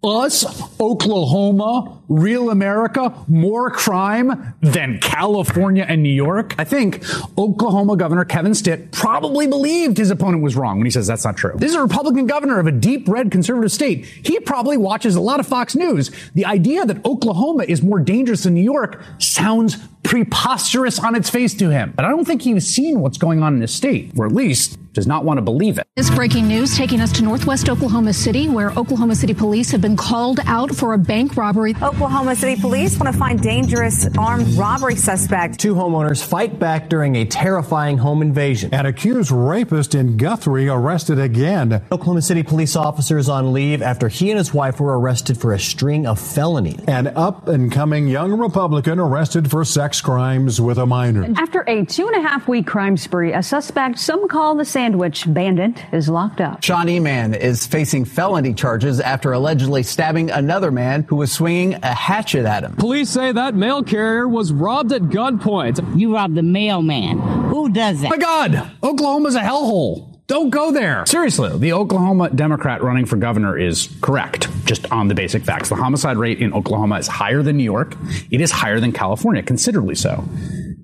Us, Oklahoma, real America, more crime than California and New York? I think Oklahoma Governor Kevin Stitt probably believed his opponent was wrong when he says that's not true. This is a Republican governor of a deep red conservative state. He probably watches a lot of Fox News. The idea that Oklahoma is more dangerous than New York sounds preposterous on its face to him. But I don't think he's seen what's going on in his state, or at least does not want to believe it. This breaking news taking us to northwest Oklahoma City, where Oklahoma City police have been called out for a bank robbery. Oklahoma City police want to find dangerous armed robbery suspect. Two homeowners fight back during a terrifying home invasion. An accused rapist in Guthrie arrested again. Oklahoma City police officers on leave after he and his wife were arrested for a string of felonies. An up and coming young Republican arrested for sex crimes with a minor. After a two and a half week crime spree, a suspect some call the sandwich bandit is locked up. Sean Eman is facing felony charges after allegedly stabbing another man who was swinging a hatchet at him. Police say that mail carrier was robbed at gunpoint. You robbed the mailman. Who does that? My God, Oklahoma's a hellhole. Don't go there. Seriously, the Oklahoma Democrat running for governor is correct, just on the basic facts. The homicide rate in Oklahoma is higher than New York. It is higher than California, considerably so.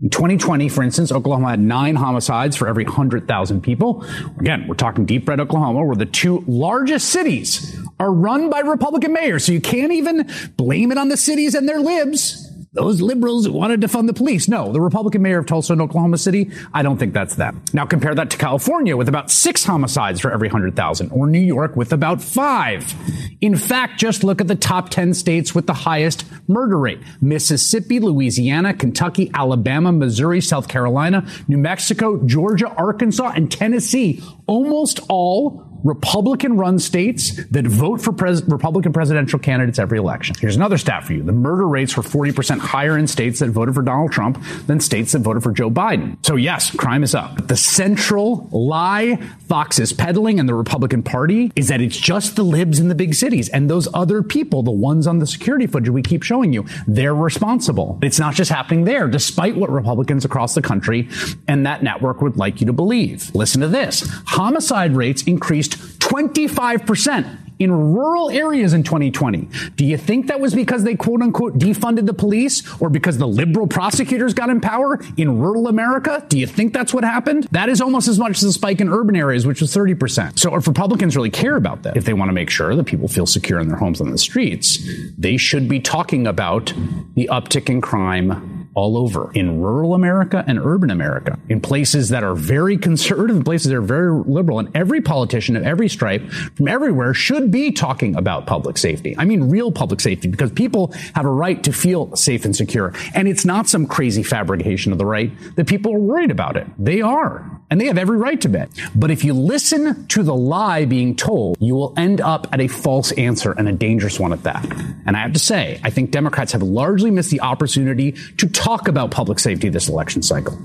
In 2020, for instance, Oklahoma had nine homicides for every 100,000 people. Again, we're talking deep red Oklahoma, where the two largest cities are run by Republican mayors. So you can't even blame it on the cities and their libs those liberals wanted to fund the police. No, the Republican mayor of Tulsa and Oklahoma City, I don't think that's them. Now compare that to California with about six homicides for every 100,000, or New York with about five. In fact, just look at the top 10 states with the highest murder rate. Mississippi, Louisiana, Kentucky, Alabama, Missouri, South Carolina, New Mexico, Georgia, Arkansas, and Tennessee. Almost all Republican run states that vote for pres- Republican presidential candidates every election. Here's another stat for you. The murder rates were 40% higher in states that voted for Donald Trump than states that voted for Joe Biden. So yes, crime is up. The central lie Fox is peddling and the Republican Party is that it's just the libs in the big cities and those other people, the ones on the security footage we keep showing you, they're responsible. It's not just happening there, despite what Republicans across the country and that network would like you to believe. Listen to this. Homicide rates increased 25% in rural areas in 2020. Do you think that was because they quote unquote defunded the police or because the liberal prosecutors got in power in rural America? Do you think that's what happened? That is almost as much as the spike in urban areas, which was 30%. So if Republicans really care about that, if they want to make sure that people feel secure in their homes on the streets, they should be talking about the uptick in crime all over in rural America and urban America, in places that are very conservative and places that are very liberal. And every politician of every stripe from everywhere should be talking about public safety. I mean, real public safety, because people have a right to feel safe and secure. And it's not some crazy fabrication of the right that people are worried about it. They are. And they have every right to bet. But if you listen to the lie being told, you will end up at a false answer and a dangerous one at that. And I have to say, I think Democrats have largely missed the opportunity to talk about public safety this election cycle.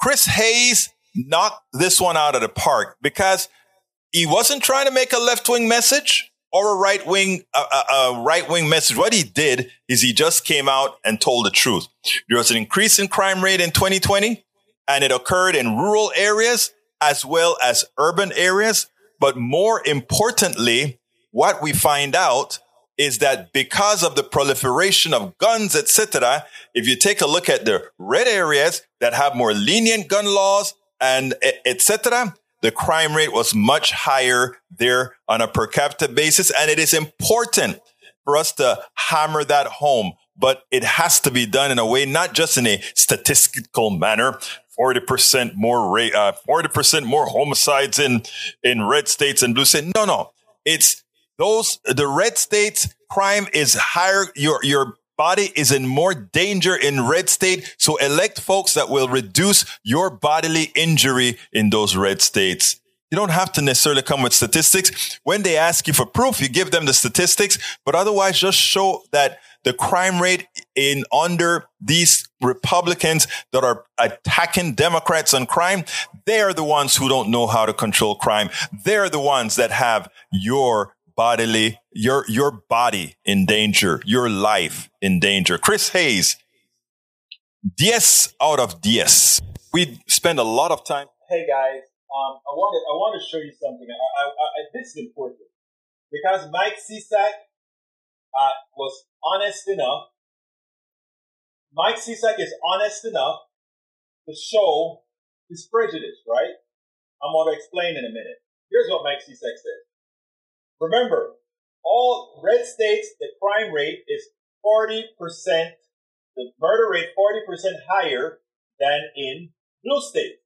Chris Hayes knocked this one out of the park because he wasn't trying to make a left wing message or a right wing a, a, right wing message. What he did is he just came out and told the truth. There was an increase in crime rate in 2020, and it occurred in rural areas as well as urban areas. But more importantly, what we find out is that because of the proliferation of guns, etc., if you take a look at the red areas that have more lenient gun laws and etc., the crime rate was much higher there on a per capita basis. And it is important for us to hammer that home, but it has to be done in a way, not just in a statistical manner. 40% more rate, uh, 40% more homicides in, in red states and blue states. No, no. It's those, the red states crime is higher. Your, your body is in more danger in red state. So elect folks that will reduce your bodily injury in those red states. You don't have to necessarily come with statistics. When they ask you for proof, you give them the statistics, but otherwise just show that the crime rate in under these Republicans that are attacking Democrats on crime, they are the ones who don't know how to control crime. They're the ones that have your bodily, your, your body in danger, your life in danger. Chris Hayes, diez out of diez. We spend a lot of time. Hey guys, um, I want to, I want to show you something. I, I, I, this is important because Mike Cisak uh, was honest enough. Mike Cisak is honest enough to show his prejudice, right? I'm going to explain in a minute. Here's what Mike Cisak said. Remember, all red states, the crime rate is 40%, the murder rate 40% higher than in blue states.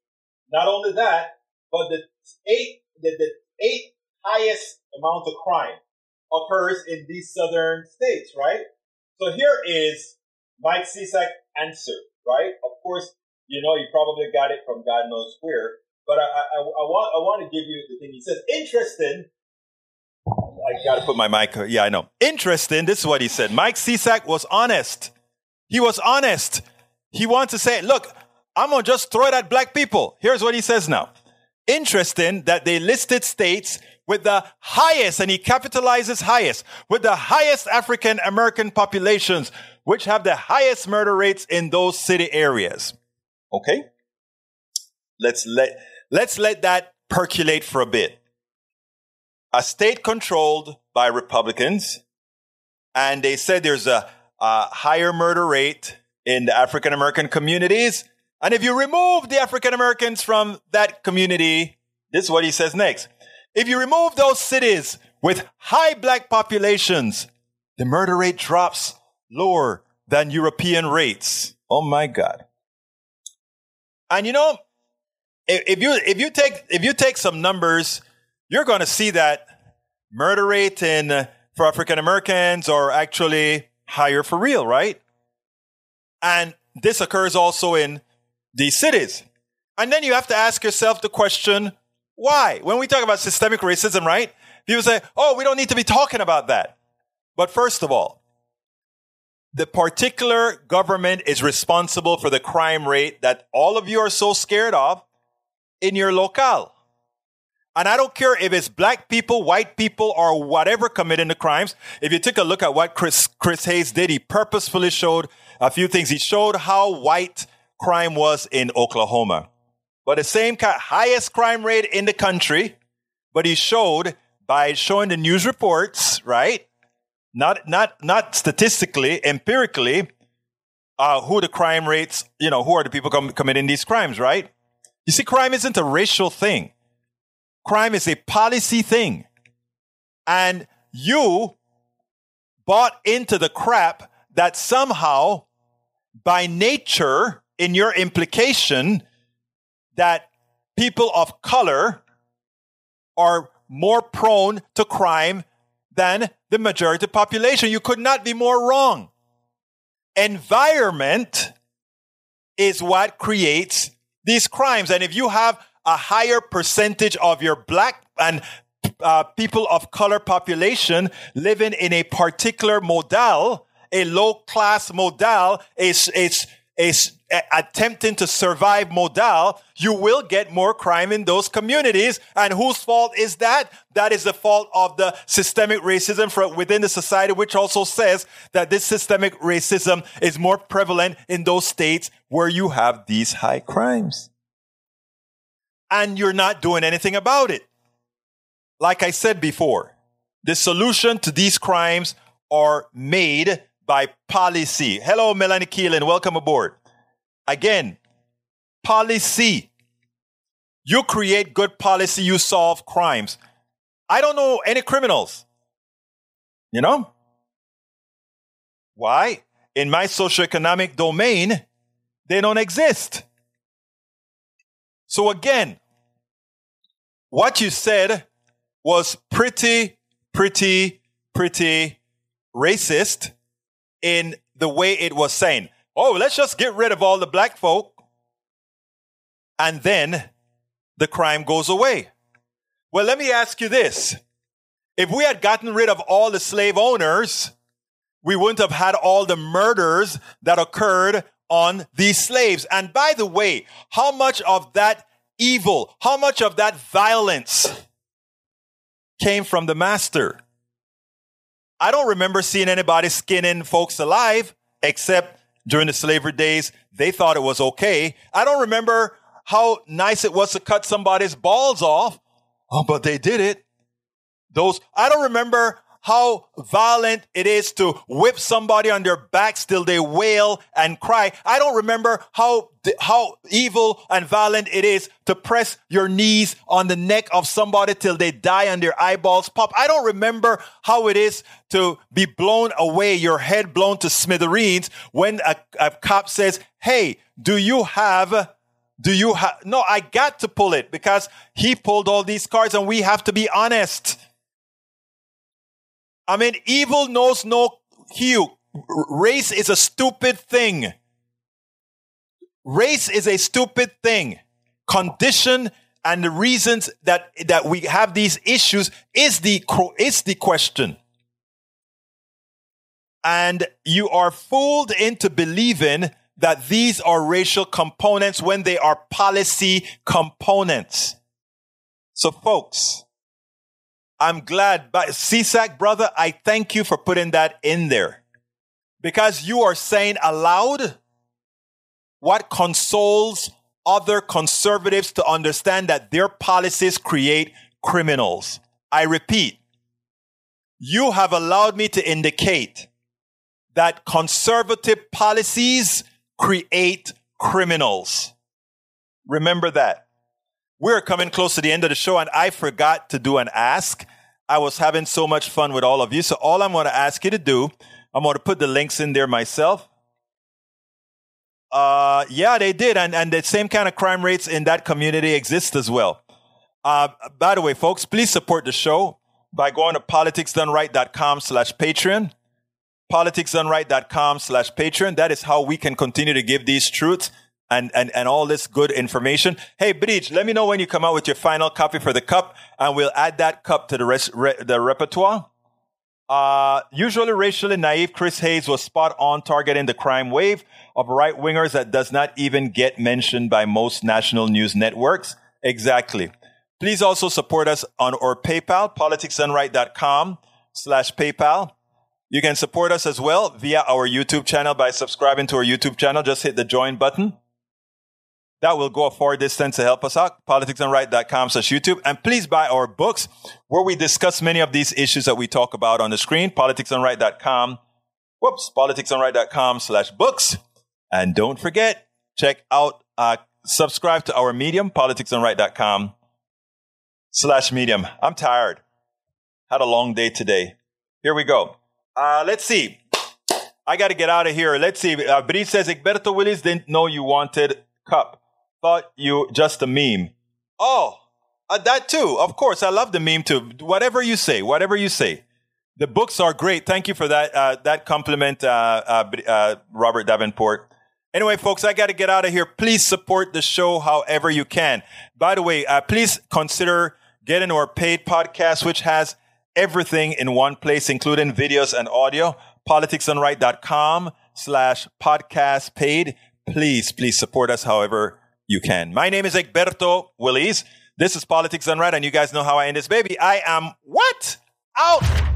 Not only that, but the eight, the, the eight highest amount of crime occurs in these southern states, right? So here is Mike Cisak answer, right? Of course, you know, you probably got it from God knows where, but I, I, I want, I want to give you the thing. He says, interesting. I got to put my mic. Yeah, I know. Interesting. This is what he said. Mike Cisak was honest. He was honest. He wants to say, look, I'm going to just throw it at black people. Here's what he says now. Interesting that they listed states with the highest, and he capitalizes highest, with the highest African American populations, which have the highest murder rates in those city areas. Okay? Let's let, let's let that percolate for a bit. A state controlled by Republicans, and they said there's a, a higher murder rate in the African American communities. And if you remove the African Americans from that community, this is what he says next. If you remove those cities with high black populations, the murder rate drops lower than European rates. Oh my God. And you know, if you, if you take, if you take some numbers, you're going to see that murder rate in, uh, for African Americans are actually higher for real, right? And this occurs also in these cities. And then you have to ask yourself the question, why? When we talk about systemic racism, right? People say, oh, we don't need to be talking about that. But first of all, the particular government is responsible for the crime rate that all of you are so scared of in your locale. And I don't care if it's black people, white people, or whatever committing the crimes. If you take a look at what Chris, Chris Hayes did, he purposefully showed a few things. He showed how white crime was in Oklahoma but the same highest crime rate in the country. But he showed by showing the news reports, right? Not not not statistically, empirically, uh, who the crime rates, you know, who are the people com- committing these crimes, right? You see, crime isn't a racial thing. Crime is a policy thing. And you bought into the crap that somehow, by nature, in your implication, that people of color are more prone to crime than the majority population. You could not be more wrong. Environment is what creates these crimes. And if you have a higher percentage of your black and uh, people of color population living in a particular model, a low class model, a, a, a, eh, attempting to survive modal, you will get more crime in those communities. And whose fault is that? That is the fault of the systemic racism within the society, which also says that this systemic racism is more prevalent in those states where you have these high crimes. And you're not doing anything about it. Like I said before, the solution to these crimes are made by policy. Hello, Melanie Keelan. Welcome aboard. Again, policy. You create good policy, you solve crimes. I don't know any criminals. You know? Why? In my socioeconomic domain, they don't exist. So again, what you said was pretty, pretty, pretty racist in the way it was saying oh, let's just get rid of all the black folk. And then the crime goes away. Well, let me ask you this. If we had gotten rid of all the slave owners, we wouldn't have had all the murders that occurred on these slaves. And by the way, how much of that evil, how much of that violence came from the master? I don't remember seeing anybody skinning folks alive except during the slavery days, they thought it was okay. I don't remember how nice it was to cut somebody's balls off. Oh, but they did it. Those, I don't remember how violent it is to whip somebody on their backs till they wail and cry. I don't remember how, how evil and violent it is to press your knees on the neck of somebody till they die and their eyeballs pop. I don't remember how it is to be blown away, your head blown to smithereens when a, a cop says, Hey, do you have Do you have, no, I got to pull it because he pulled all these cards and we have to be honest. I mean, evil knows no hue. Race is a stupid thing. Race is a stupid thing. Condition and the reasons that, that we have these issues is the, is the question. And you are fooled into believing that these are racial components when they are policy components. So folks, I'm glad, but Cisak brother, I thank you for putting that in there because you are saying aloud what consoles other conservatives to understand that their policies create criminals. I repeat, you have allowed me to indicate that conservative policies create criminals. Remember that. We're coming close to the end of the show, and I forgot to do an ask. I was having so much fun with all of you. So, all I'm going to ask you to do, I'm going to put the links in there myself. Uh, yeah, they did. And, and the same kind of crime rates in that community exist as well. Uh, by the way, folks, please support the show by going to politicsdoneright.com slash Patreon politicsdoneright.com slash Patreon. That is how we can continue to give these truths and, and, and all this good information. Hey, Bridge, let me know when you come out with your final copy for the cup and we'll add that cup to the rest, re, the repertoire. Uh, usually racially naive, Chris Hayes was spot on targeting the crime wave of right wingers that does not even get mentioned by most national news networks. Exactly. Please also support us on our PayPal, politicsdoneright.com slash PayPal. You can support us as well via our YouTube channel by subscribing to our YouTube channel. Just hit the join button. That will go a far distance to help us out. Politicsdoneright.com slash YouTube. And please buy our books where we discuss many of these issues that we talk about on the screen. Politicsdoneright.com. Whoops. Politicsdoneright.com slash books. And don't forget, check out, uh, subscribe to our medium, politicsdoneright.com slash medium. I'm tired. Had a long day today. Here we go. Uh, let's see. I got to get out of here. Let's see. Uh, Bri says Egberto Willies didn't know you wanted cup. Thought you just a meme. Oh, uh, that too. Of course, I love the meme too. Whatever you say, whatever you say. The books are great. Thank you for that. Uh, that compliment, uh, uh, uh, Robert Davenport. Anyway, folks, I got to get out of here. Please support the show however you can. By the way, please consider getting our paid podcast, which has everything in one place, including videos and audio. Politicsdoneright.com slash podcast paid. Please, please support us however you can. My name is Egberto Willies. This is Politics Right, and you guys know how I end this baby. I am what? Out!